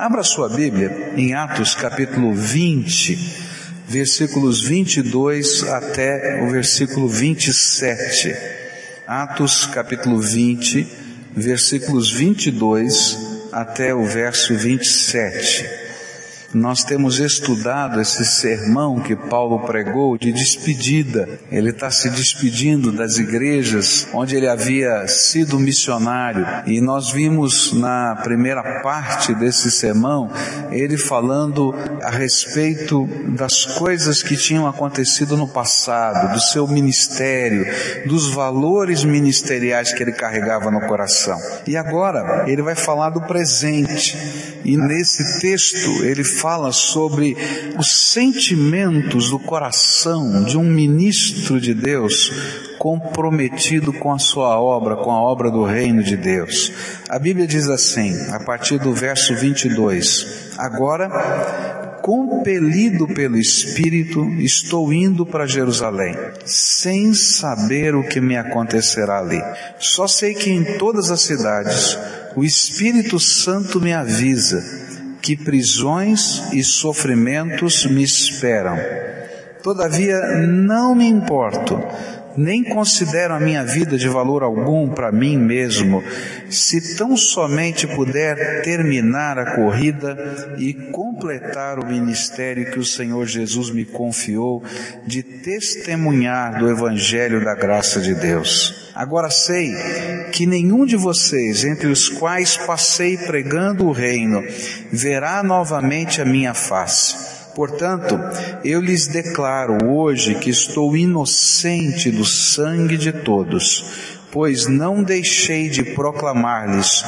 Abra sua Bíblia em Atos capítulo 20, versículos 22 até o versículo 27. Atos capítulo 20, versículos 22 até o verso 27. Nós temos estudado esse sermão que Paulo pregou de despedida. Ele está se despedindo das igrejas onde ele havia sido missionário. E nós vimos na primeira parte desse sermão ele falando a respeito das coisas que tinham acontecido no passado, do seu ministério, dos valores ministeriais que ele carregava no coração. E agora ele vai falar do presente. E nesse texto ele fala sobre os sentimentos do coração de um ministro de Deus comprometido com a sua obra, com a obra do reino de Deus. A Bíblia diz assim, a partir do verso 22, agora compelido pelo Espírito, estou indo para Jerusalém, sem saber o que me acontecerá ali. Só sei que em todas as cidades o Espírito Santo me avisa que prisões e sofrimentos me esperam. Todavia, não me importo, nem considero a minha vida de valor algum para mim mesmo, se tão somente puder terminar a corrida e completar o ministério que o Senhor Jesus me confiou de testemunhar do Evangelho da graça de Deus. Agora sei que nenhum de vocês, entre os quais passei pregando o reino, verá novamente a minha face. Portanto, eu lhes declaro hoje que estou inocente do sangue de todos, pois não deixei de proclamar-lhes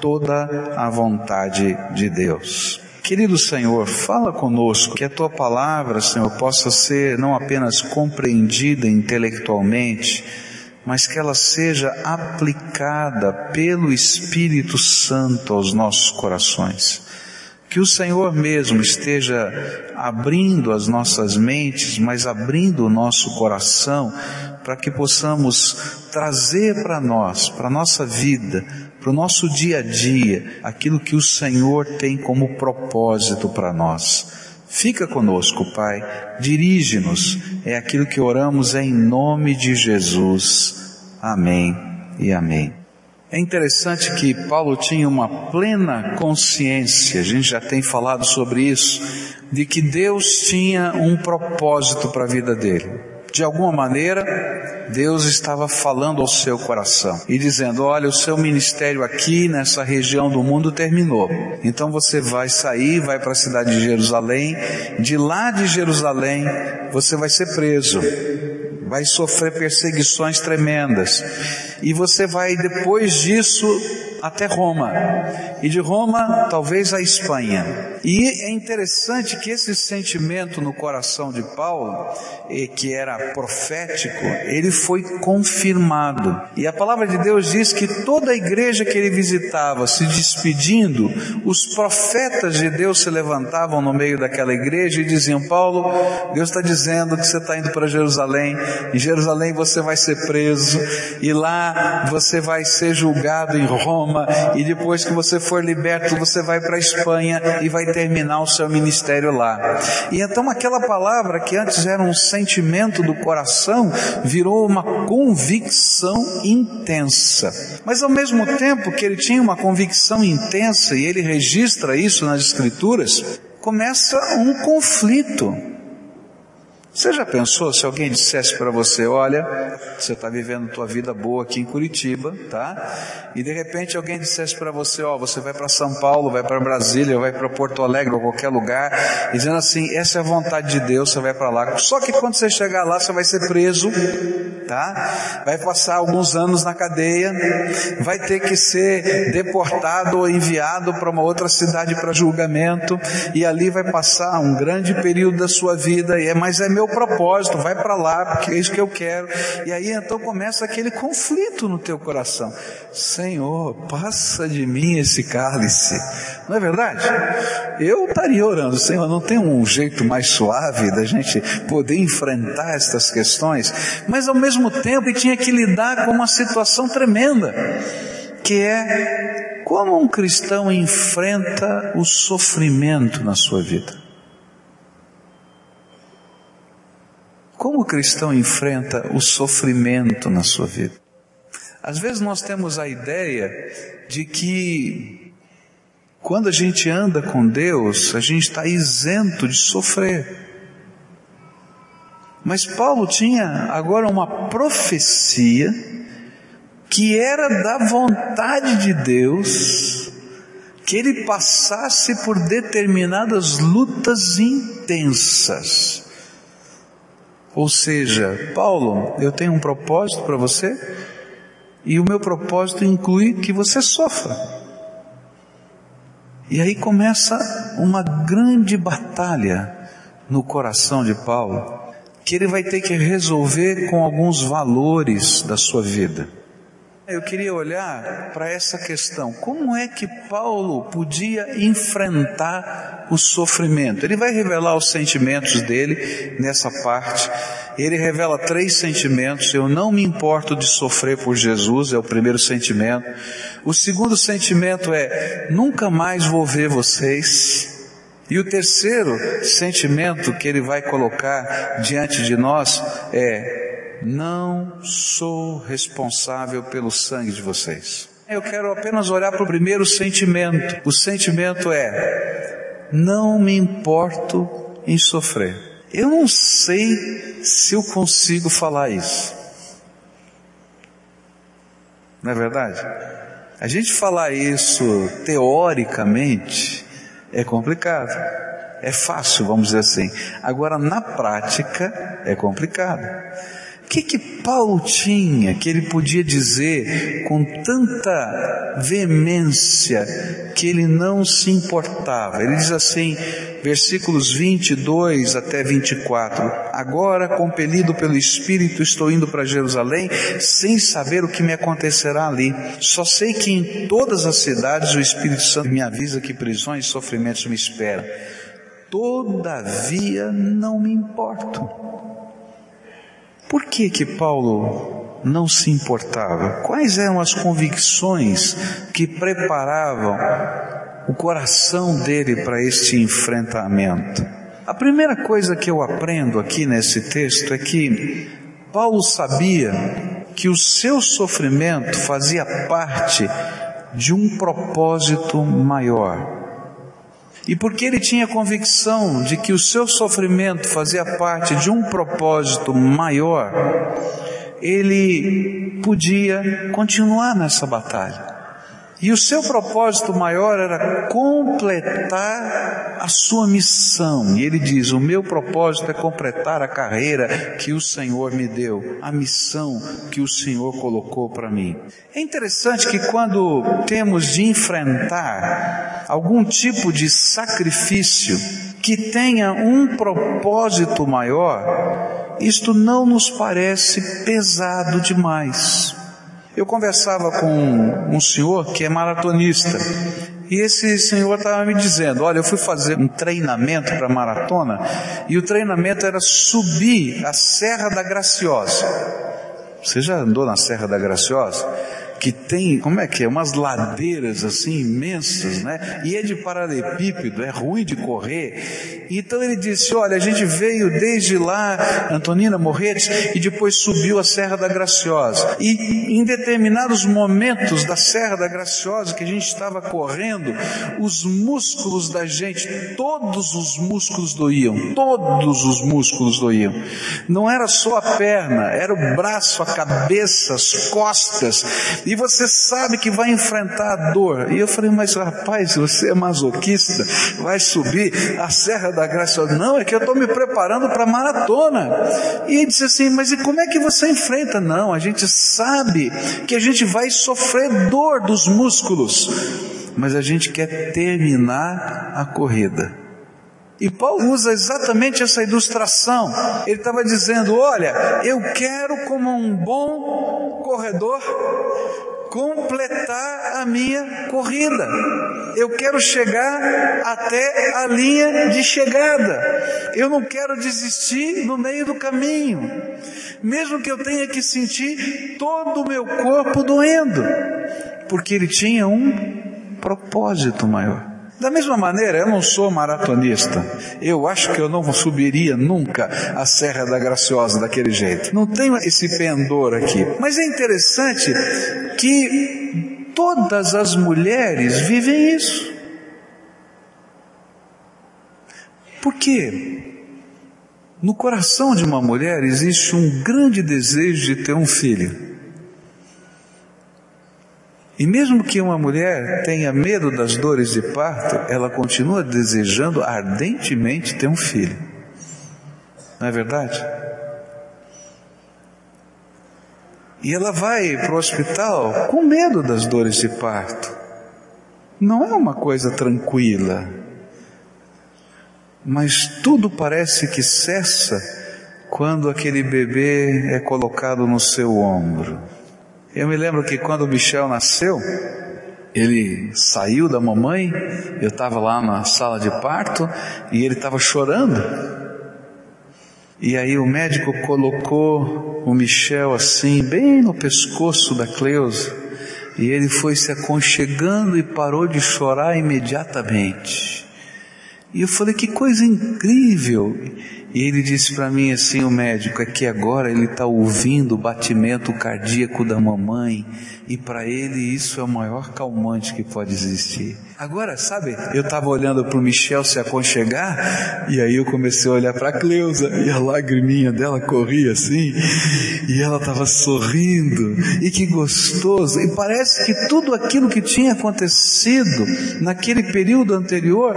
toda a vontade de Deus. Querido Senhor, fala conosco, que a tua palavra, Senhor, possa ser não apenas compreendida intelectualmente, mas que ela seja aplicada pelo Espírito Santo aos nossos corações. Que o Senhor mesmo esteja abrindo as nossas mentes, mas abrindo o nosso coração, para que possamos trazer para nós, para a nossa vida, para o nosso dia a dia, aquilo que o Senhor tem como propósito para nós. Fica conosco, Pai, dirige-nos, é aquilo que oramos em nome de Jesus. Amém e amém. É interessante que Paulo tinha uma plena consciência, a gente já tem falado sobre isso, de que Deus tinha um propósito para a vida dele. De alguma maneira, Deus estava falando ao seu coração e dizendo: Olha, o seu ministério aqui nessa região do mundo terminou. Então você vai sair, vai para a cidade de Jerusalém. De lá de Jerusalém, você vai ser preso vai sofrer perseguições tremendas. E você vai depois disso até Roma. E de Roma, talvez a Espanha. E é interessante que esse sentimento no coração de Paulo, que era profético, ele foi confirmado. E a palavra de Deus diz que toda a igreja que ele visitava, se despedindo, os profetas de Deus se levantavam no meio daquela igreja e diziam: Paulo, Deus está dizendo que você está indo para Jerusalém. Em Jerusalém você vai ser preso. E lá você vai ser julgado em Roma Roma e depois que você for liberto, você vai para a Espanha e vai terminar o seu ministério lá. E então aquela palavra que antes era um sentimento do coração virou uma convicção intensa. Mas ao mesmo tempo que ele tinha uma convicção intensa e ele registra isso nas escrituras, começa um conflito você já pensou se alguém dissesse para você, olha, você está vivendo tua vida boa aqui em Curitiba, tá? E de repente alguém dissesse para você, ó, você vai para São Paulo, vai para Brasília, vai para Porto Alegre ou qualquer lugar, dizendo assim, essa é a vontade de Deus, você vai para lá. Só que quando você chegar lá, você vai ser preso, tá? Vai passar alguns anos na cadeia, vai ter que ser deportado ou enviado para uma outra cidade para julgamento, e ali vai passar um grande período da sua vida, e é, mas é meu meu propósito, vai para lá, porque é isso que eu quero. E aí então começa aquele conflito no teu coração. Senhor, passa de mim esse cálice. Não é verdade? Eu estaria orando, Senhor, não tem um jeito mais suave da gente poder enfrentar estas questões, mas ao mesmo tempo tinha que lidar com uma situação tremenda, que é como um cristão enfrenta o sofrimento na sua vida? Como o cristão enfrenta o sofrimento na sua vida? Às vezes nós temos a ideia de que quando a gente anda com Deus, a gente está isento de sofrer. Mas Paulo tinha agora uma profecia que era da vontade de Deus que ele passasse por determinadas lutas intensas. Ou seja, Paulo, eu tenho um propósito para você e o meu propósito inclui que você sofra. E aí começa uma grande batalha no coração de Paulo que ele vai ter que resolver com alguns valores da sua vida. Eu queria olhar para essa questão. Como é que Paulo podia enfrentar o sofrimento? Ele vai revelar os sentimentos dele nessa parte. Ele revela três sentimentos. Eu não me importo de sofrer por Jesus, é o primeiro sentimento. O segundo sentimento é: nunca mais vou ver vocês. E o terceiro sentimento que ele vai colocar diante de nós é: não sou responsável pelo sangue de vocês. Eu quero apenas olhar para o primeiro sentimento. O sentimento é: não me importo em sofrer. Eu não sei se eu consigo falar isso. Não é verdade? A gente falar isso teoricamente é complicado. É fácil, vamos dizer assim. Agora, na prática, é complicado. O que que Paulo tinha que ele podia dizer com tanta veemência que ele não se importava? Ele diz assim, versículos 22 até 24: Agora, compelido pelo Espírito, estou indo para Jerusalém, sem saber o que me acontecerá ali. Só sei que em todas as cidades o Espírito Santo me avisa que prisões e sofrimentos me esperam. Todavia, não me importo por que que Paulo não se importava? Quais eram as convicções que preparavam o coração dele para este enfrentamento? A primeira coisa que eu aprendo aqui nesse texto é que Paulo sabia que o seu sofrimento fazia parte de um propósito maior. E porque ele tinha convicção de que o seu sofrimento fazia parte de um propósito maior, ele podia continuar nessa batalha. E o seu propósito maior era completar a sua missão. E ele diz: O meu propósito é completar a carreira que o Senhor me deu, a missão que o Senhor colocou para mim. É interessante que quando temos de enfrentar algum tipo de sacrifício que tenha um propósito maior, isto não nos parece pesado demais. Eu conversava com um senhor que é maratonista e esse senhor estava me dizendo: Olha, eu fui fazer um treinamento para maratona e o treinamento era subir a Serra da Graciosa. Você já andou na Serra da Graciosa? Que tem, como é que é, umas ladeiras assim imensas, né? E é de paralelepípedo, é ruim de correr. Então ele disse: Olha, a gente veio desde lá, Antonina Morretes, e depois subiu a Serra da Graciosa. E em determinados momentos da Serra da Graciosa que a gente estava correndo, os músculos da gente, todos os músculos doíam, todos os músculos doíam. Não era só a perna, era o braço, a cabeça, as costas e você sabe que vai enfrentar a dor. E eu falei, mas rapaz, você é masoquista, vai subir a Serra da Graça. Não, é que eu estou me preparando para a maratona. E ele disse assim, mas e como é que você enfrenta? Não, a gente sabe que a gente vai sofrer dor dos músculos, mas a gente quer terminar a corrida. E Paulo usa exatamente essa ilustração. Ele estava dizendo: Olha, eu quero, como um bom corredor, completar a minha corrida. Eu quero chegar até a linha de chegada. Eu não quero desistir no meio do caminho, mesmo que eu tenha que sentir todo o meu corpo doendo, porque ele tinha um propósito maior. Da mesma maneira, eu não sou maratonista. Eu acho que eu não subiria nunca a Serra da Graciosa daquele jeito. Não tenho esse pendor aqui. Mas é interessante que todas as mulheres vivem isso. Por quê? No coração de uma mulher existe um grande desejo de ter um filho. E mesmo que uma mulher tenha medo das dores de parto, ela continua desejando ardentemente ter um filho. Não é verdade? E ela vai para o hospital com medo das dores de parto. Não é uma coisa tranquila. Mas tudo parece que cessa quando aquele bebê é colocado no seu ombro. Eu me lembro que quando o Michel nasceu, ele saiu da mamãe, eu estava lá na sala de parto e ele estava chorando. E aí o médico colocou o Michel assim, bem no pescoço da Cleusa, e ele foi se aconchegando e parou de chorar imediatamente. E eu falei, que coisa incrível. E ele disse para mim assim, o médico, é que agora ele está ouvindo o batimento cardíaco da mamãe e para ele isso é o maior calmante que pode existir. Agora, sabe, eu estava olhando para o Michel se aconchegar e aí eu comecei a olhar para a Cleusa e a lagriminha dela corria assim e ela estava sorrindo e que gostoso e parece que tudo aquilo que tinha acontecido naquele período anterior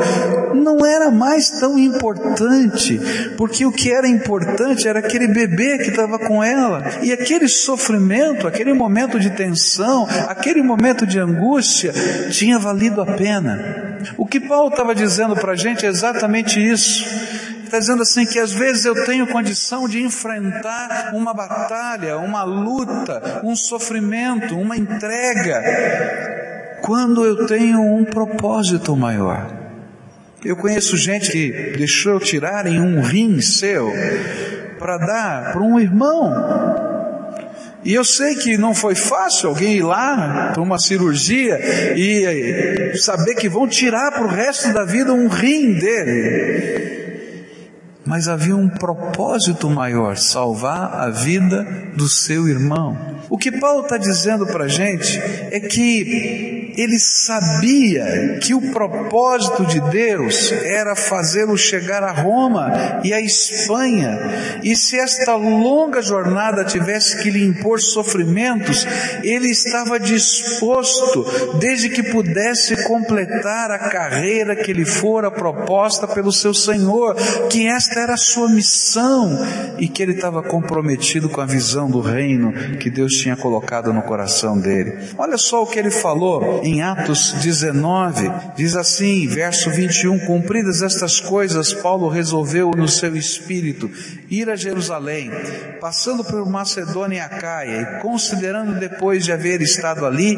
não era mais tão importante porque o que era importante era aquele bebê que estava com ela e aquele sofrimento, aquele momento de tensão aquele momento de angústia tinha valido a pena. O que Paulo estava dizendo para a gente é exatamente isso. Está dizendo assim que às vezes eu tenho condição de enfrentar uma batalha, uma luta, um sofrimento, uma entrega, quando eu tenho um propósito maior. Eu conheço gente que deixou tirarem um rim seu para dar para um irmão e eu sei que não foi fácil alguém ir lá para uma cirurgia e saber que vão tirar para o resto da vida um rim dele. Mas havia um propósito maior: salvar a vida do seu irmão. O que Paulo está dizendo para a gente é que ele sabia que o propósito de Deus era fazê-lo chegar a Roma e a Espanha, e se esta longa jornada tivesse que lhe impor sofrimentos, ele estava disposto, desde que pudesse completar a carreira que lhe fora proposta pelo seu Senhor, que esta era a sua missão e que ele estava comprometido com a visão do reino que Deus tinha colocado no coração dele. Olha só o que ele falou em Atos 19, diz assim, verso 21, cumpridas estas coisas, Paulo resolveu no seu espírito ir a Jerusalém, passando por Macedônia e Acaia, e considerando depois de haver estado ali,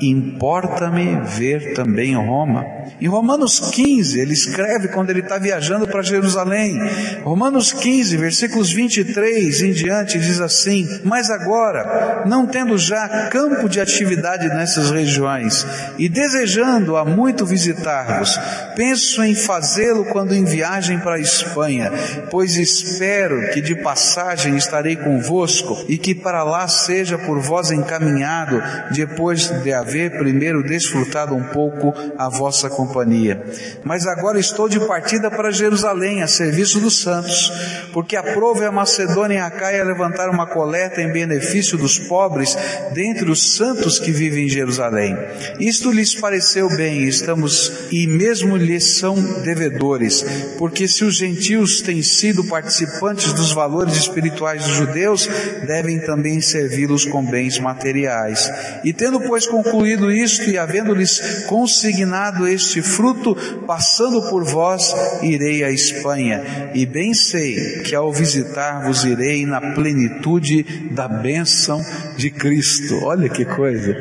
importa-me ver também Roma. Em Romanos 15, ele escreve quando ele está viajando para Jerusalém, Romanos 15, versículos 23 em diante, diz assim: Mas agora, não tendo já campo de atividade nessas regiões e desejando a muito visitar-vos, penso em fazê-lo quando em viagem para a Espanha, pois espero que de passagem estarei convosco e que para lá seja por vós encaminhado, depois de haver primeiro desfrutado um pouco a vossa companhia. Mas agora estou de partida para Jerusalém, a serviço dos santos, porque aprove a Macedônia e a Caia levantar uma coleta em benefício dos pobres dentre os santos que vivem em Jerusalém. Isto lhes pareceu bem, estamos e mesmo lhes são devedores, porque se os gentios têm sido participantes dos valores espirituais dos judeus, devem também servi-los com bens materiais. E tendo pois concluído isto e havendo-lhes consignado este fruto, passando por vós, irei à Espanha e bem sei que ao visitar-vos irei na plenitude da bênção de Cristo. Olha que coisa!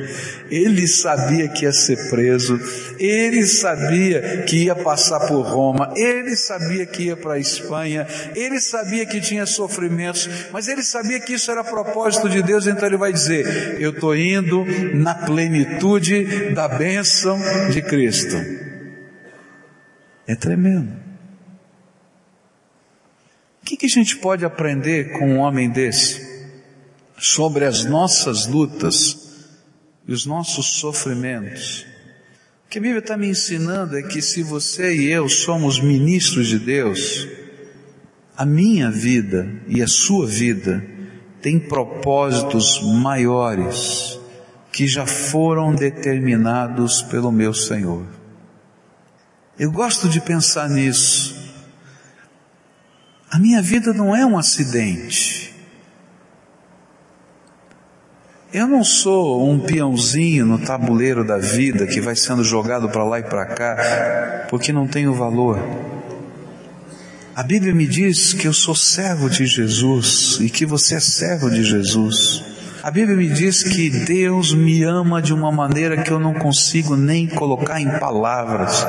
Ele sabia que ia ser preso, ele sabia que ia passar por Roma, ele sabia que ia para a Espanha, ele sabia que tinha sofrimentos, mas ele sabia que isso era propósito de Deus, então ele vai dizer: Eu estou indo na plenitude da bênção de Cristo. É tremendo. O que, que a gente pode aprender com um homem desse? Sobre as nossas lutas e os nossos sofrimentos. O que a Bíblia está me ensinando é que se você e eu somos ministros de Deus, a minha vida e a sua vida tem propósitos maiores que já foram determinados pelo meu Senhor. Eu gosto de pensar nisso. A minha vida não é um acidente. Eu não sou um peãozinho no tabuleiro da vida que vai sendo jogado para lá e para cá porque não tenho valor. A Bíblia me diz que eu sou servo de Jesus e que você é servo de Jesus. A Bíblia me diz que Deus me ama de uma maneira que eu não consigo nem colocar em palavras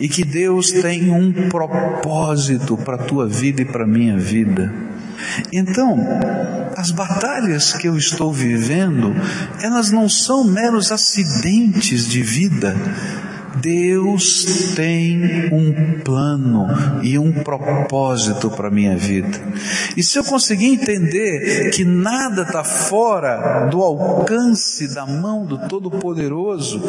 e que Deus tem um propósito para a tua vida e para a minha vida. Então, as batalhas que eu estou vivendo, elas não são meros acidentes de vida, Deus tem um plano e um propósito para a minha vida. E se eu conseguir entender que nada está fora do alcance da mão do Todo-Poderoso,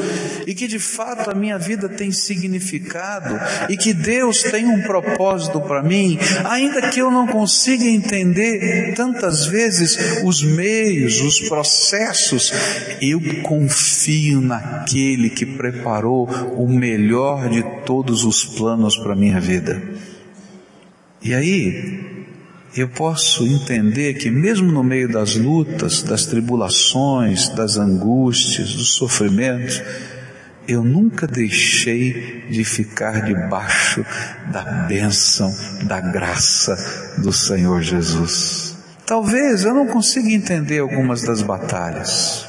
e que de fato a minha vida tem significado, e que Deus tem um propósito para mim, ainda que eu não consiga entender tantas vezes os meios, os processos, eu confio naquele que preparou o melhor de todos os planos para a minha vida. E aí, eu posso entender que, mesmo no meio das lutas, das tribulações, das angústias, dos sofrimentos, eu nunca deixei de ficar debaixo da bênção, da graça do Senhor Jesus. Talvez eu não consiga entender algumas das batalhas,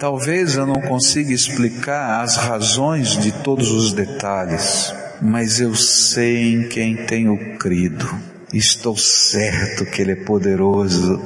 Talvez eu não consiga explicar as razões de todos os detalhes, mas eu sei em quem tenho crido. Estou certo que Ele é poderoso.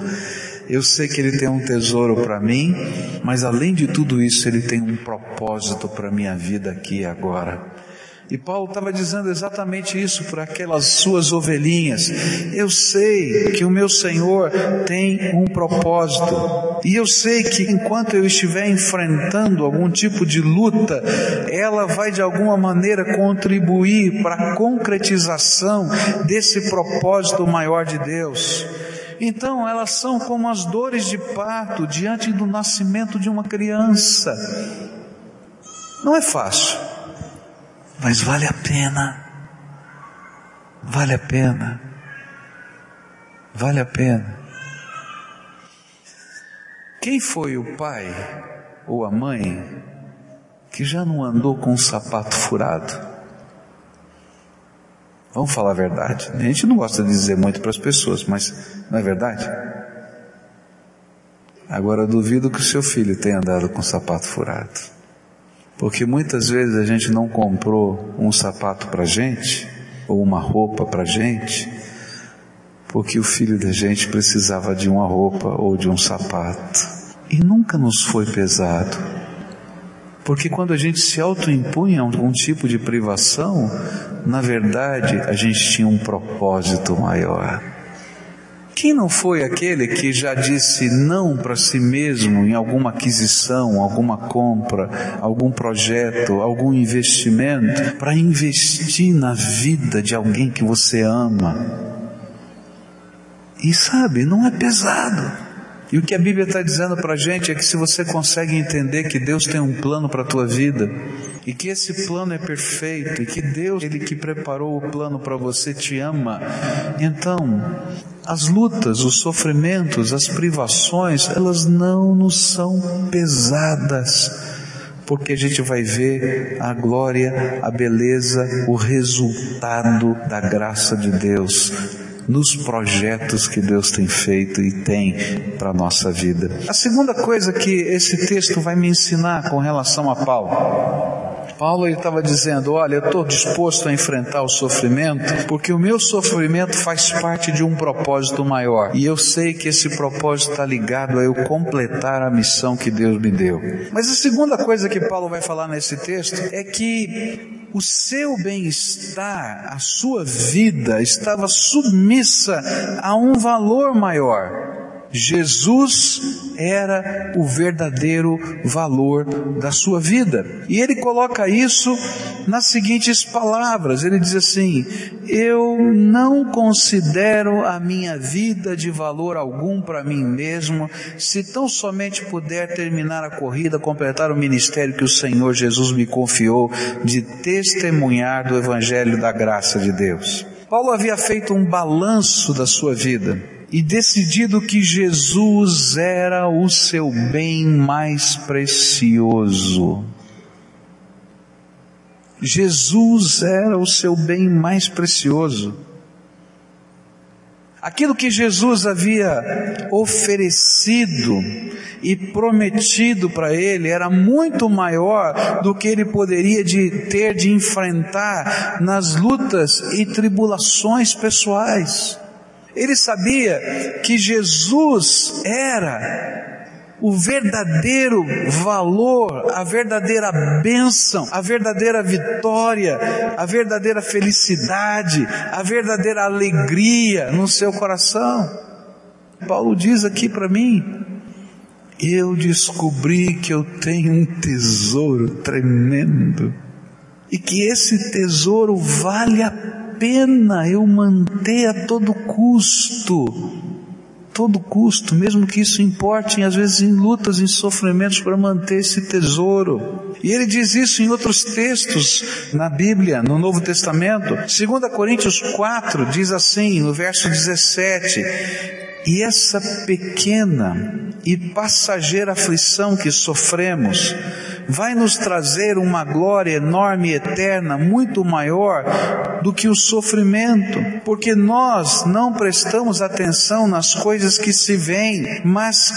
Eu sei que Ele tem um tesouro para mim, mas além de tudo isso, Ele tem um propósito para minha vida aqui e agora. E Paulo estava dizendo exatamente isso para aquelas suas ovelhinhas. Eu sei que o meu Senhor tem um propósito. E eu sei que enquanto eu estiver enfrentando algum tipo de luta, ela vai de alguma maneira contribuir para a concretização desse propósito maior de Deus. Então, elas são como as dores de parto diante do nascimento de uma criança. Não é fácil mas vale a pena. Vale a pena. Vale a pena. Quem foi o pai ou a mãe que já não andou com um sapato furado? Vamos falar a verdade. A gente não gosta de dizer muito para as pessoas, mas não é verdade? Agora duvido que o seu filho tenha andado com sapato furado. Porque muitas vezes a gente não comprou um sapato para gente, ou uma roupa para gente, porque o filho da gente precisava de uma roupa ou de um sapato. E nunca nos foi pesado. Porque quando a gente se autoimpunha algum tipo de privação, na verdade a gente tinha um propósito maior. Quem não foi aquele que já disse não para si mesmo em alguma aquisição, alguma compra, algum projeto, algum investimento, para investir na vida de alguém que você ama? E sabe, não é pesado. E o que a Bíblia está dizendo para a gente é que se você consegue entender que Deus tem um plano para a tua vida, e que esse plano é perfeito, e que Deus, Ele que preparou o plano para você, te ama, então, as lutas, os sofrimentos, as privações, elas não nos são pesadas, porque a gente vai ver a glória, a beleza, o resultado da graça de Deus nos projetos que Deus tem feito e tem para a nossa vida. A segunda coisa que esse texto vai me ensinar com relação a Paulo Paulo estava dizendo: Olha, eu estou disposto a enfrentar o sofrimento, porque o meu sofrimento faz parte de um propósito maior. E eu sei que esse propósito está ligado a eu completar a missão que Deus me deu. Mas a segunda coisa que Paulo vai falar nesse texto é que o seu bem-estar, a sua vida estava submissa a um valor maior. Jesus era o verdadeiro valor da sua vida. E ele coloca isso nas seguintes palavras: ele diz assim: Eu não considero a minha vida de valor algum para mim mesmo, se tão somente puder terminar a corrida, completar o ministério que o Senhor Jesus me confiou de testemunhar do Evangelho da graça de Deus. Paulo havia feito um balanço da sua vida e decidido que Jesus era o seu bem mais precioso. Jesus era o seu bem mais precioso. Aquilo que Jesus havia oferecido e prometido para ele era muito maior do que ele poderia de ter de enfrentar nas lutas e tribulações pessoais. Ele sabia que Jesus era o verdadeiro valor, a verdadeira bênção, a verdadeira vitória, a verdadeira felicidade, a verdadeira alegria no seu coração. Paulo diz aqui para mim, eu descobri que eu tenho um tesouro tremendo e que esse tesouro vale a pena eu manter a todo custo, todo custo, mesmo que isso importe às vezes em lutas, em sofrimentos para manter esse tesouro. E ele diz isso em outros textos na Bíblia, no Novo Testamento. 2 Coríntios 4 diz assim, no verso 17: E essa pequena e passageira aflição que sofremos, vai nos trazer uma glória enorme e eterna, muito maior do que o sofrimento, porque nós não prestamos atenção nas coisas que se veem, mas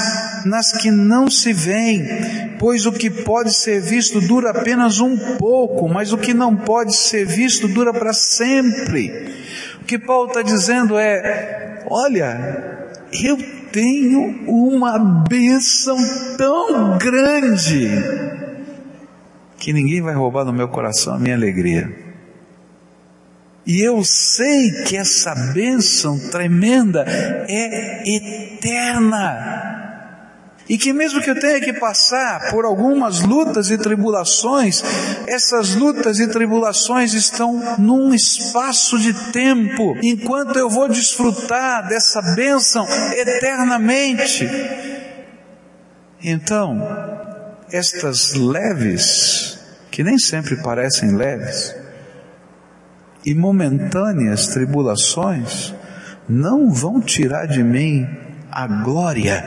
nas que não se veem, pois o que pode ser visto dura apenas um pouco, mas o que não pode ser visto dura para sempre. O que Paulo está dizendo é: olha, eu tenho uma bênção tão grande que ninguém vai roubar no meu coração a minha alegria. E eu sei que essa bênção tremenda é eterna. E que mesmo que eu tenha que passar por algumas lutas e tribulações, essas lutas e tribulações estão num espaço de tempo, enquanto eu vou desfrutar dessa bênção eternamente. Então, estas leves, que nem sempre parecem leves, e momentâneas tribulações, não vão tirar de mim a glória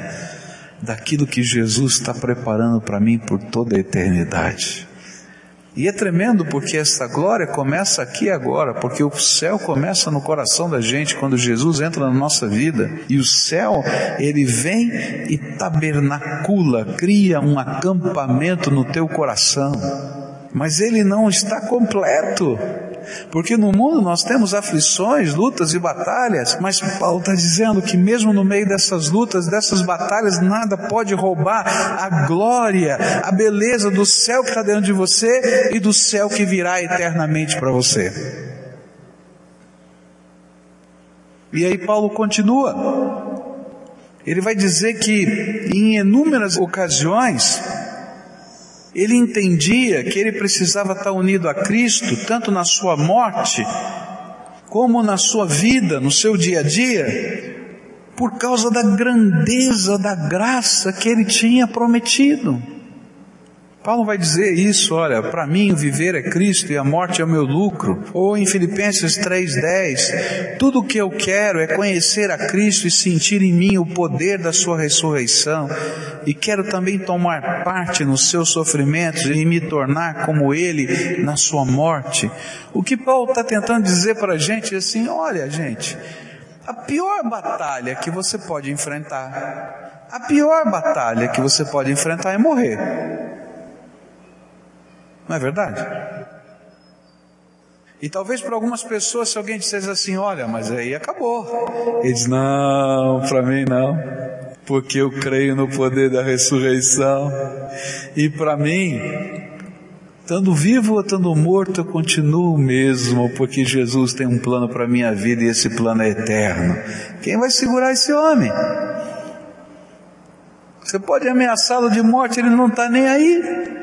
daquilo que Jesus está preparando para mim por toda a eternidade. E é tremendo porque essa glória começa aqui agora, porque o céu começa no coração da gente quando Jesus entra na nossa vida. E o céu, ele vem e tabernacula, cria um acampamento no teu coração. Mas ele não está completo. Porque no mundo nós temos aflições, lutas e batalhas, mas Paulo está dizendo que mesmo no meio dessas lutas, dessas batalhas, nada pode roubar a glória, a beleza do céu que está dentro de você e do céu que virá eternamente para você. E aí Paulo continua. Ele vai dizer que em inúmeras ocasiões ele entendia que ele precisava estar unido a Cristo, tanto na sua morte, como na sua vida, no seu dia a dia, por causa da grandeza da graça que ele tinha prometido. Paulo vai dizer isso, olha, para mim viver é Cristo e a morte é o meu lucro. Ou em Filipenses 3:10, tudo o que eu quero é conhecer a Cristo e sentir em mim o poder da sua ressurreição, e quero também tomar parte nos seus sofrimentos e me tornar como ele na sua morte. O que Paulo está tentando dizer para a gente é assim, olha, gente, a pior batalha que você pode enfrentar, a pior batalha que você pode enfrentar é morrer. Não é verdade? E talvez para algumas pessoas, se alguém dissesse assim, olha, mas aí acabou. Ele diz, não, para mim não, porque eu creio no poder da ressurreição. E para mim, estando vivo ou estando morto, eu continuo mesmo, porque Jesus tem um plano para minha vida e esse plano é eterno. Quem vai segurar esse homem? Você pode ameaçá-lo de morte, ele não está nem aí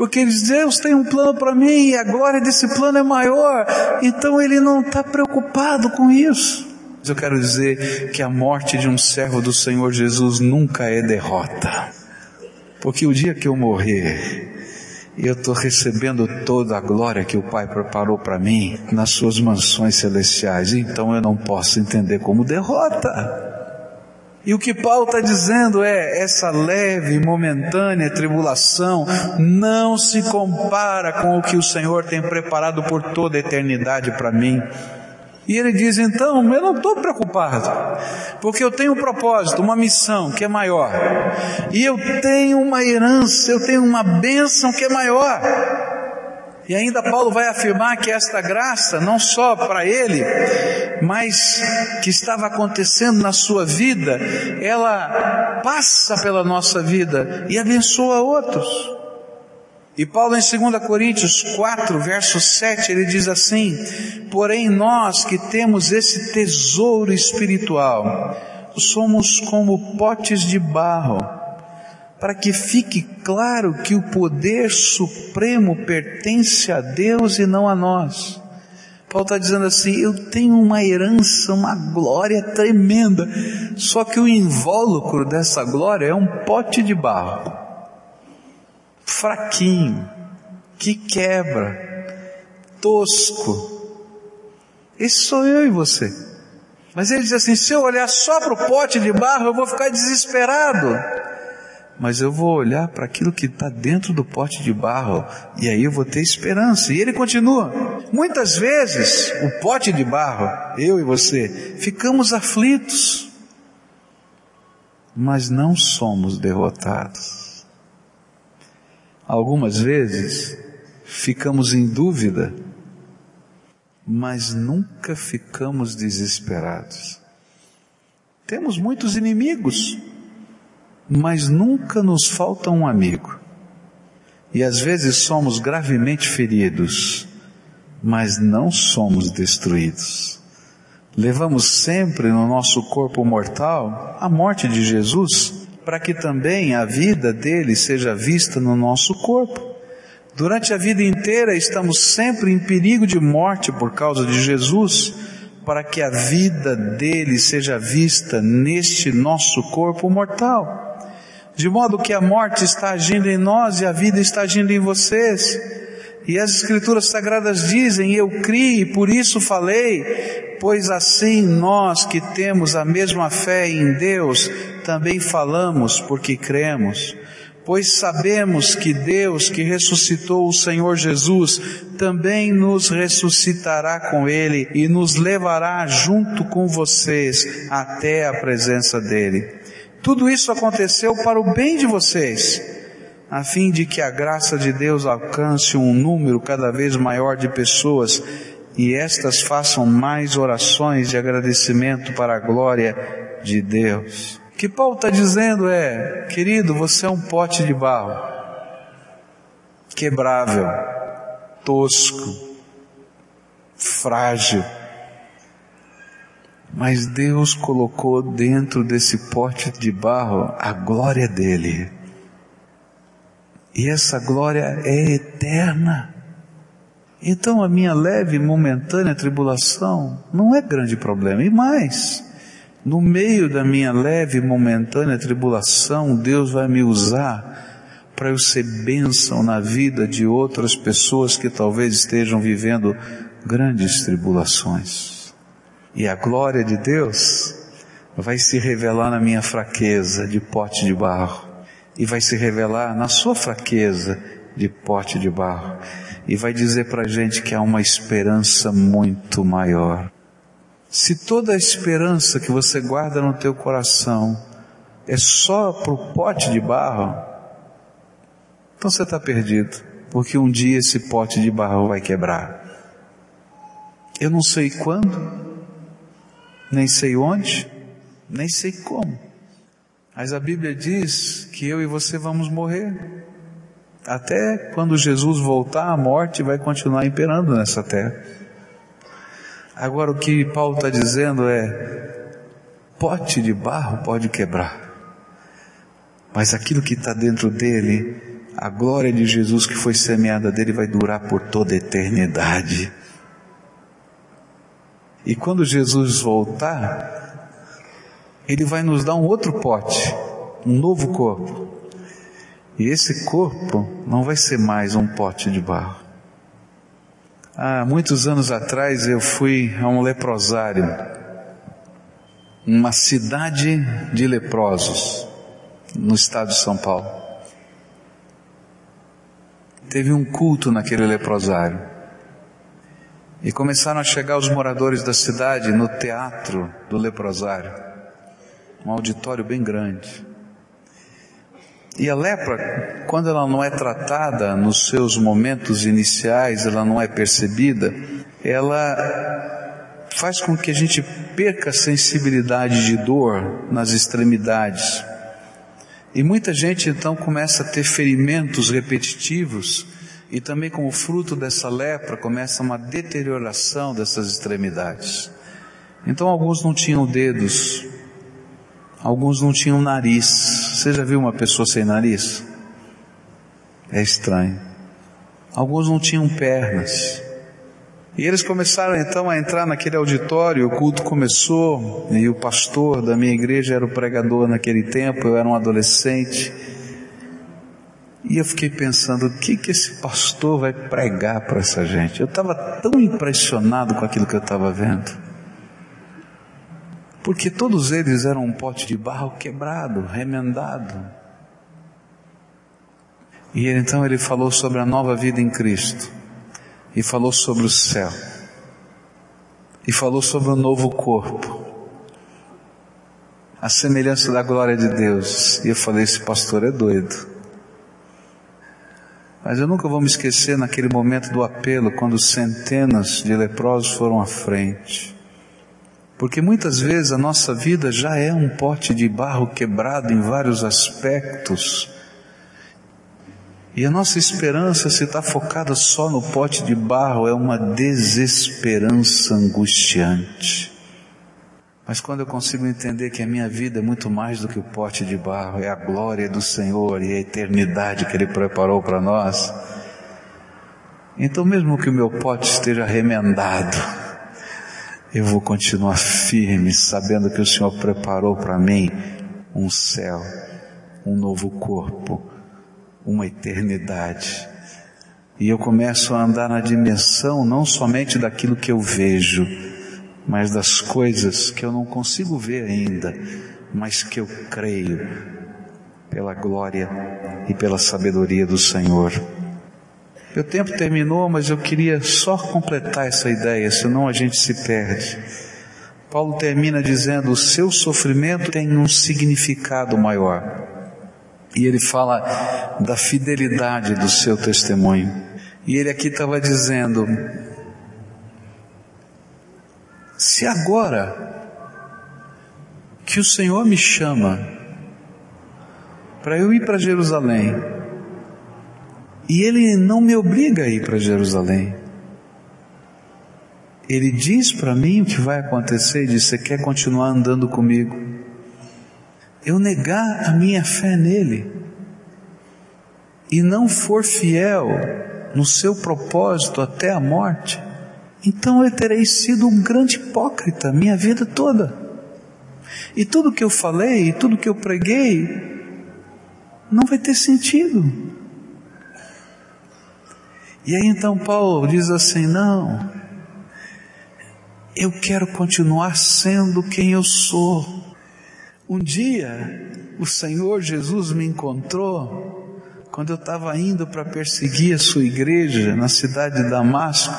porque Deus tem um plano para mim e a glória desse plano é maior, então ele não está preocupado com isso. Mas eu quero dizer que a morte de um servo do Senhor Jesus nunca é derrota, porque o dia que eu morrer, eu estou recebendo toda a glória que o Pai preparou para mim nas suas mansões celestiais, então eu não posso entender como derrota. E o que Paulo está dizendo é: essa leve e momentânea tribulação não se compara com o que o Senhor tem preparado por toda a eternidade para mim. E ele diz: então, eu não estou preocupado, porque eu tenho um propósito, uma missão que é maior, e eu tenho uma herança, eu tenho uma bênção que é maior. E ainda Paulo vai afirmar que esta graça, não só para ele, mas que estava acontecendo na sua vida, ela passa pela nossa vida e abençoa outros. E Paulo em 2 Coríntios 4, verso 7, ele diz assim: Porém nós que temos esse tesouro espiritual, somos como potes de barro, para que fique claro que o poder supremo pertence a Deus e não a nós. Paulo está dizendo assim: eu tenho uma herança, uma glória tremenda, só que o invólucro dessa glória é um pote de barro, fraquinho, que quebra, tosco. Esse sou eu e você. Mas ele diz assim: se eu olhar só para o pote de barro, eu vou ficar desesperado mas eu vou olhar para aquilo que está dentro do pote de barro e aí eu vou ter esperança. E ele continua. Muitas vezes, o pote de barro, eu e você, ficamos aflitos, mas não somos derrotados. Algumas vezes, ficamos em dúvida, mas nunca ficamos desesperados. Temos muitos inimigos, mas nunca nos falta um amigo. E às vezes somos gravemente feridos, mas não somos destruídos. Levamos sempre no nosso corpo mortal a morte de Jesus, para que também a vida dele seja vista no nosso corpo. Durante a vida inteira estamos sempre em perigo de morte por causa de Jesus, para que a vida dele seja vista neste nosso corpo mortal de modo que a morte está agindo em nós e a vida está agindo em vocês. E as Escrituras Sagradas dizem: Eu criei, por isso falei, pois assim nós que temos a mesma fé em Deus, também falamos porque cremos. Pois sabemos que Deus que ressuscitou o Senhor Jesus também nos ressuscitará com Ele e nos levará junto com vocês até a presença dEle. Tudo isso aconteceu para o bem de vocês, a fim de que a graça de Deus alcance um número cada vez maior de pessoas e estas façam mais orações de agradecimento para a glória de Deus. O que Paulo está dizendo é, querido, você é um pote de barro, quebrável, tosco, frágil, mas Deus colocou dentro desse pote de barro a glória dele. E essa glória é eterna. Então a minha leve e momentânea tribulação não é grande problema. E mais, no meio da minha leve e momentânea tribulação, Deus vai me usar para eu ser bênção na vida de outras pessoas que talvez estejam vivendo grandes tribulações. E a glória de Deus vai se revelar na minha fraqueza de pote de barro, e vai se revelar na sua fraqueza de pote de barro, e vai dizer para a gente que há uma esperança muito maior. Se toda a esperança que você guarda no teu coração é só para o pote de barro, então você está perdido, porque um dia esse pote de barro vai quebrar. Eu não sei quando, nem sei onde, nem sei como, mas a Bíblia diz que eu e você vamos morrer. Até quando Jesus voltar, a morte vai continuar imperando nessa terra. Agora o que Paulo está dizendo é: pote de barro pode quebrar, mas aquilo que está dentro dele, a glória de Jesus que foi semeada dele vai durar por toda a eternidade. E quando Jesus voltar, ele vai nos dar um outro pote, um novo corpo. E esse corpo não vai ser mais um pote de barro. Há muitos anos atrás eu fui a um leprosário, uma cidade de leprosos, no estado de São Paulo. Teve um culto naquele leprosário. E começaram a chegar os moradores da cidade no teatro do leprosário, um auditório bem grande. E a lepra, quando ela não é tratada nos seus momentos iniciais, ela não é percebida, ela faz com que a gente perca a sensibilidade de dor nas extremidades. E muita gente então começa a ter ferimentos repetitivos e também como fruto dessa lepra começa uma deterioração dessas extremidades. Então alguns não tinham dedos, Alguns não tinham nariz. Você já viu uma pessoa sem nariz? É estranho. Alguns não tinham pernas. E eles começaram então a entrar naquele auditório, o culto começou, e o pastor da minha igreja era o pregador naquele tempo, eu era um adolescente. E eu fiquei pensando, o que que esse pastor vai pregar para essa gente? Eu estava tão impressionado com aquilo que eu estava vendo porque todos eles eram um pote de barro quebrado, remendado. E então ele falou sobre a nova vida em Cristo, e falou sobre o céu, e falou sobre o novo corpo, a semelhança da glória de Deus. E eu falei: esse pastor é doido. Mas eu nunca vou me esquecer naquele momento do apelo, quando centenas de leprosos foram à frente. Porque muitas vezes a nossa vida já é um pote de barro quebrado em vários aspectos. E a nossa esperança, se está focada só no pote de barro, é uma desesperança angustiante. Mas quando eu consigo entender que a minha vida é muito mais do que o pote de barro, é a glória do Senhor e a eternidade que Ele preparou para nós, então mesmo que o meu pote esteja remendado, eu vou continuar firme, sabendo que o Senhor preparou para mim um céu, um novo corpo, uma eternidade. E eu começo a andar na dimensão não somente daquilo que eu vejo, mas das coisas que eu não consigo ver ainda, mas que eu creio pela glória e pela sabedoria do Senhor. Meu tempo terminou, mas eu queria só completar essa ideia, senão a gente se perde. Paulo termina dizendo: o seu sofrimento tem um significado maior. E ele fala da fidelidade do seu testemunho. E ele aqui estava dizendo: se agora que o Senhor me chama para eu ir para Jerusalém, e ele não me obriga a ir para Jerusalém. Ele diz para mim o que vai acontecer, diz: Você quer continuar andando comigo? Eu negar a minha fé nele e não for fiel no seu propósito até a morte, então eu terei sido um grande hipócrita minha vida toda. E tudo que eu falei, tudo que eu preguei, não vai ter sentido. E aí então Paulo diz assim: não, eu quero continuar sendo quem eu sou. Um dia o Senhor Jesus me encontrou quando eu estava indo para perseguir a sua igreja na cidade de Damasco.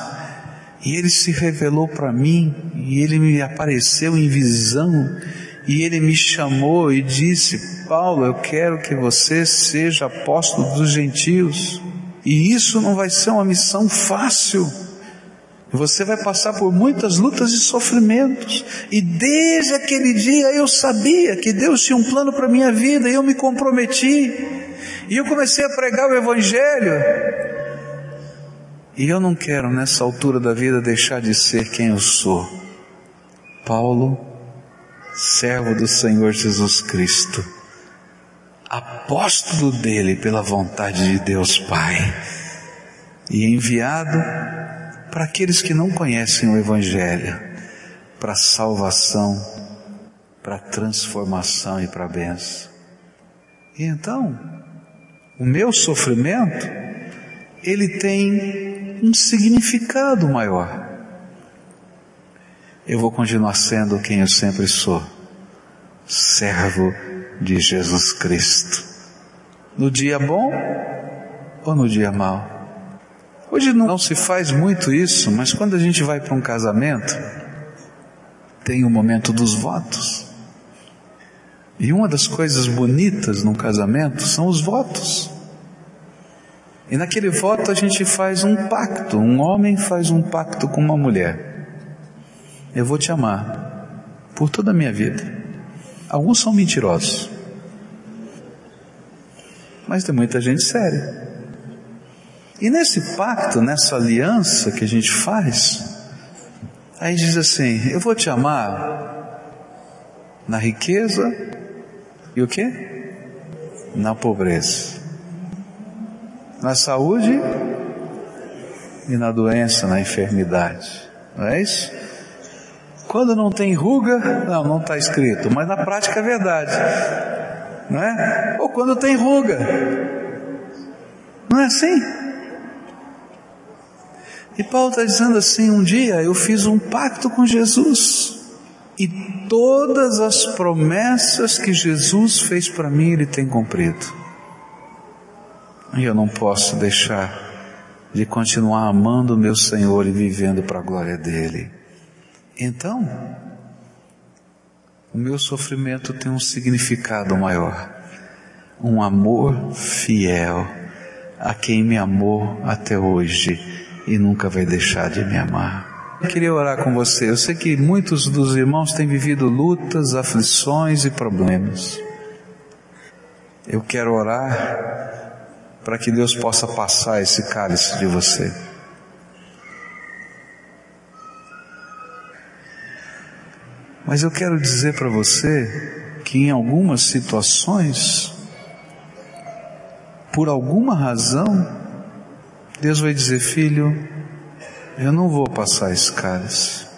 E ele se revelou para mim, e ele me apareceu em visão, e ele me chamou e disse: Paulo, eu quero que você seja apóstolo dos gentios. E isso não vai ser uma missão fácil. Você vai passar por muitas lutas e sofrimentos. E desde aquele dia eu sabia que Deus tinha um plano para minha vida e eu me comprometi. E eu comecei a pregar o evangelho. E eu não quero nessa altura da vida deixar de ser quem eu sou. Paulo, servo do Senhor Jesus Cristo, apóstolo dele pela vontade de Deus Pai, e enviado para aqueles que não conhecem o Evangelho, para salvação, para transformação e para bênção. E então, o meu sofrimento, ele tem um significado maior. Eu vou continuar sendo quem eu sempre sou, servo de Jesus Cristo. No dia bom ou no dia mau? Hoje não se faz muito isso, mas quando a gente vai para um casamento, tem o momento dos votos. E uma das coisas bonitas num casamento são os votos. E naquele voto a gente faz um pacto, um homem faz um pacto com uma mulher. Eu vou te amar por toda a minha vida. Alguns são mentirosos, mas tem muita gente séria. E nesse pacto, nessa aliança que a gente faz, aí diz assim: Eu vou te amar na riqueza e o que? Na pobreza na saúde e na doença, na enfermidade. Não é isso? Quando não tem ruga, não, não está escrito, mas na prática é verdade. Não é? Ou quando tem ruga. Não é assim? E Paulo está dizendo assim: um dia eu fiz um pacto com Jesus, e todas as promessas que Jesus fez para mim, Ele tem cumprido. E eu não posso deixar de continuar amando o meu Senhor e vivendo para a glória dele. Então, o meu sofrimento tem um significado maior, um amor fiel a quem me amou até hoje e nunca vai deixar de me amar. Eu queria orar com você. Eu sei que muitos dos irmãos têm vivido lutas, aflições e problemas. Eu quero orar para que Deus possa passar esse cálice de você. Mas eu quero dizer para você que em algumas situações, por alguma razão, Deus vai dizer: Filho, eu não vou passar esse cálice.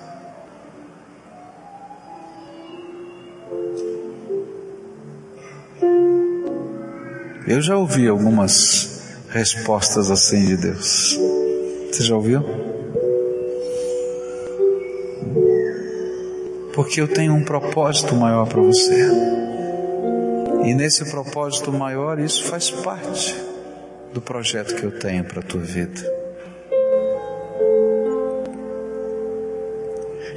Eu já ouvi algumas respostas assim de Deus. Você já ouviu? Porque eu tenho um propósito maior para você. E nesse propósito maior, isso faz parte do projeto que eu tenho para a tua vida.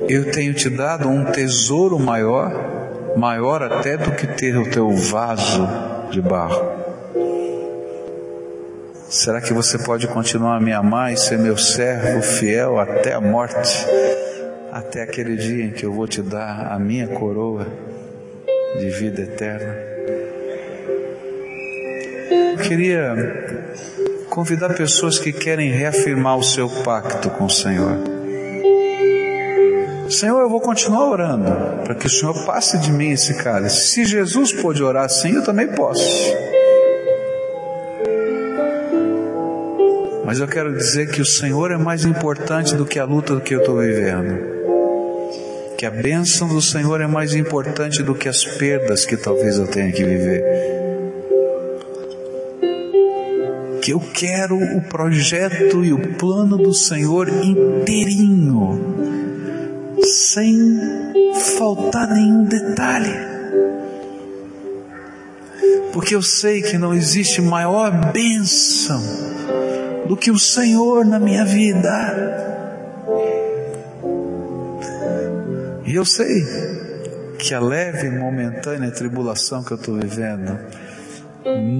Eu tenho te dado um tesouro maior, maior até do que ter o teu vaso de barro. Será que você pode continuar a me amar e ser meu servo fiel até a morte? Até aquele dia em que eu vou te dar a minha coroa de vida eterna? Eu queria convidar pessoas que querem reafirmar o seu pacto com o Senhor. Senhor, eu vou continuar orando para que o Senhor passe de mim esse cálice. Se Jesus pôde orar assim, eu também posso. Mas eu quero dizer que o Senhor é mais importante do que a luta que eu estou vivendo. Que a bênção do Senhor é mais importante do que as perdas que talvez eu tenha que viver. Que eu quero o projeto e o plano do Senhor inteirinho, sem faltar nenhum detalhe porque eu sei que não existe maior bênção do que o Senhor na minha vida. eu sei que a leve e momentânea tribulação que eu estou vivendo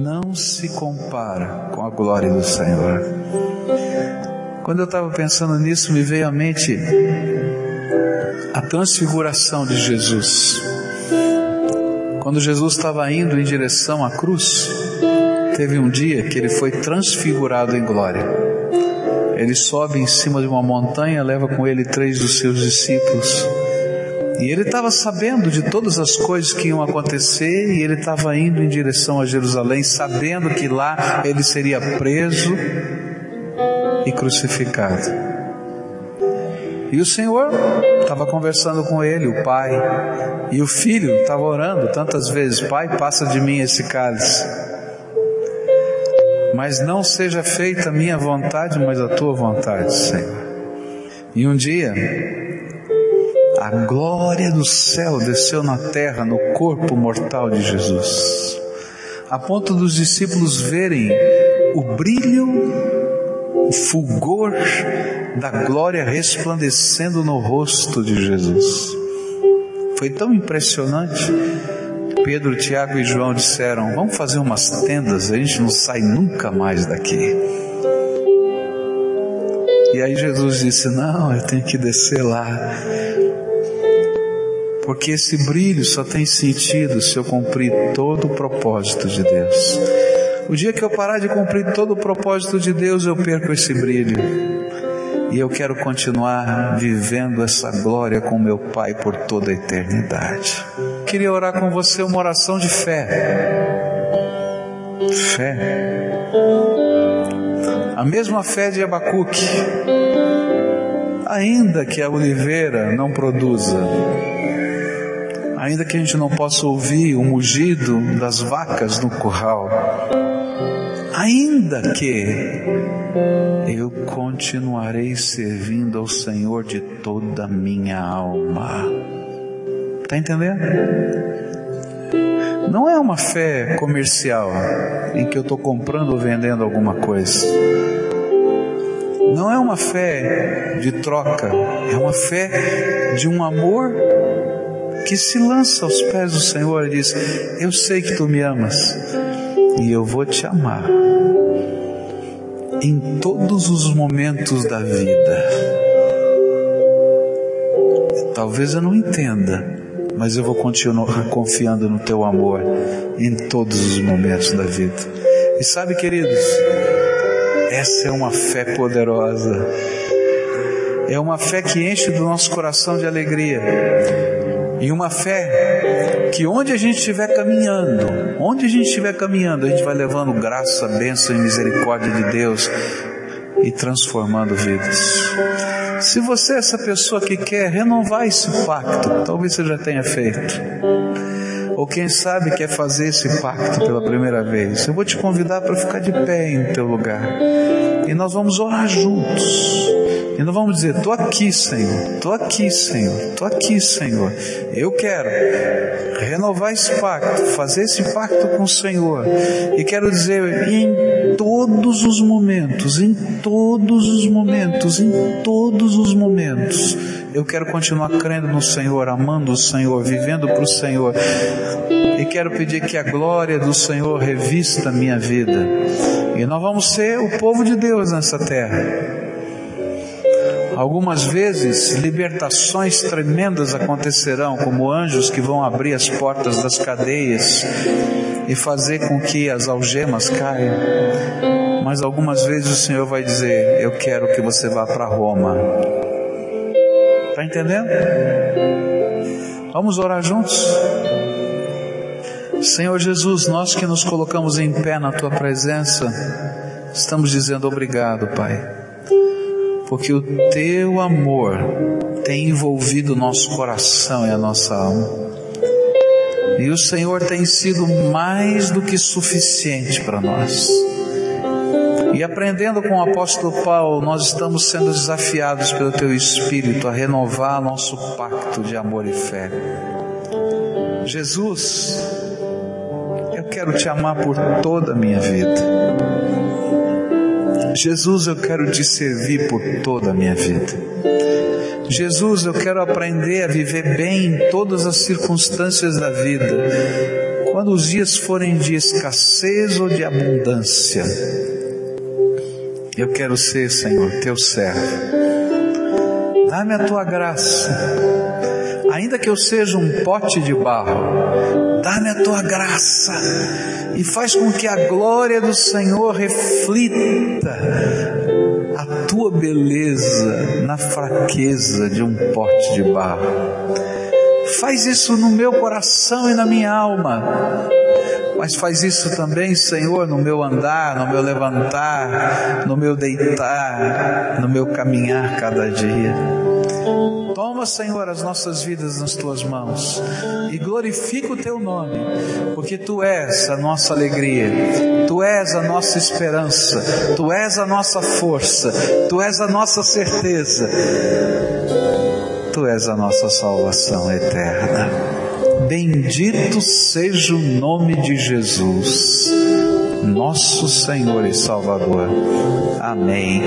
não se compara com a glória do Senhor. Quando eu estava pensando nisso, me veio à mente a transfiguração de Jesus. Quando Jesus estava indo em direção à cruz, teve um dia que ele foi transfigurado em glória. Ele sobe em cima de uma montanha, leva com ele três dos seus discípulos. E ele estava sabendo de todas as coisas que iam acontecer e ele estava indo em direção a Jerusalém, sabendo que lá ele seria preso e crucificado. E o Senhor estava conversando com ele, o Pai, e o filho estava orando tantas vezes: Pai, passa de mim esse cálice. Mas não seja feita a minha vontade, mas a tua vontade, Senhor. E um dia, a glória do céu desceu na terra no corpo mortal de Jesus, a ponto dos discípulos verem o brilho, o fulgor da glória resplandecendo no rosto de Jesus. Foi tão impressionante. Pedro, Tiago e João disseram: Vamos fazer umas tendas, a gente não sai nunca mais daqui. E aí Jesus disse: Não, eu tenho que descer lá. Porque esse brilho só tem sentido se eu cumprir todo o propósito de Deus. O dia que eu parar de cumprir todo o propósito de Deus, eu perco esse brilho. E eu quero continuar vivendo essa glória com meu Pai por toda a eternidade. Queria orar com você uma oração de fé. Fé. A mesma fé de Abacuque. Ainda que a oliveira não produza, ainda que a gente não possa ouvir o mugido das vacas no curral, ainda que eu continuarei servindo ao Senhor de toda a minha alma. Está entendendo? Não é uma fé comercial em que eu estou comprando ou vendendo alguma coisa. Não é uma fé de troca, é uma fé de um amor que se lança aos pés do Senhor e diz: Eu sei que tu me amas e eu vou te amar em todos os momentos da vida. Talvez eu não entenda, mas eu vou continuar confiando no teu amor em todos os momentos da vida. E sabe, queridos, essa é uma fé poderosa. É uma fé que enche do nosso coração de alegria. E uma fé que onde a gente estiver caminhando, onde a gente estiver caminhando, a gente vai levando graça, bênção e misericórdia de Deus e transformando vidas. Se você é essa pessoa que quer renovar esse pacto, talvez você já tenha feito. Ou quem sabe quer fazer esse pacto pela primeira vez, eu vou te convidar para ficar de pé em teu lugar. E nós vamos orar juntos. E nós vamos dizer: Estou aqui, Senhor, estou aqui, Senhor, estou aqui, Senhor. Eu quero renovar esse pacto, fazer esse pacto com o Senhor. E quero dizer: em todos os momentos, em todos os momentos, em todos os momentos, eu quero continuar crendo no Senhor, amando o Senhor, vivendo para o Senhor. E quero pedir que a glória do Senhor revista minha vida. E nós vamos ser o povo de Deus nessa terra. Algumas vezes libertações tremendas acontecerão, como anjos que vão abrir as portas das cadeias e fazer com que as algemas caiam. Mas algumas vezes o Senhor vai dizer: Eu quero que você vá para Roma. Está entendendo? Vamos orar juntos? Senhor Jesus, nós que nos colocamos em pé na tua presença, estamos dizendo obrigado, Pai porque o teu amor tem envolvido o nosso coração e a nossa alma. E o Senhor tem sido mais do que suficiente para nós. E aprendendo com o apóstolo Paulo, nós estamos sendo desafiados pelo teu Espírito a renovar nosso pacto de amor e fé. Jesus, eu quero te amar por toda a minha vida. Jesus, eu quero te servir por toda a minha vida. Jesus, eu quero aprender a viver bem em todas as circunstâncias da vida, quando os dias forem de escassez ou de abundância. Eu quero ser, Senhor, teu servo. Dá-me a tua graça, ainda que eu seja um pote de barro, dá-me a tua graça e faz com que a glória do Senhor reflita a tua beleza na fraqueza de um pote de barro. Faz isso no meu coração e na minha alma. Mas faz isso também, Senhor, no meu andar, no meu levantar, no meu deitar, no meu caminhar cada dia. Toma, Senhor, as nossas vidas nas tuas mãos e glorifica o teu nome, porque tu és a nossa alegria, tu és a nossa esperança, tu és a nossa força, tu és a nossa certeza, tu és a nossa salvação eterna. Bendito seja o nome de Jesus, nosso Senhor e Salvador. Amém.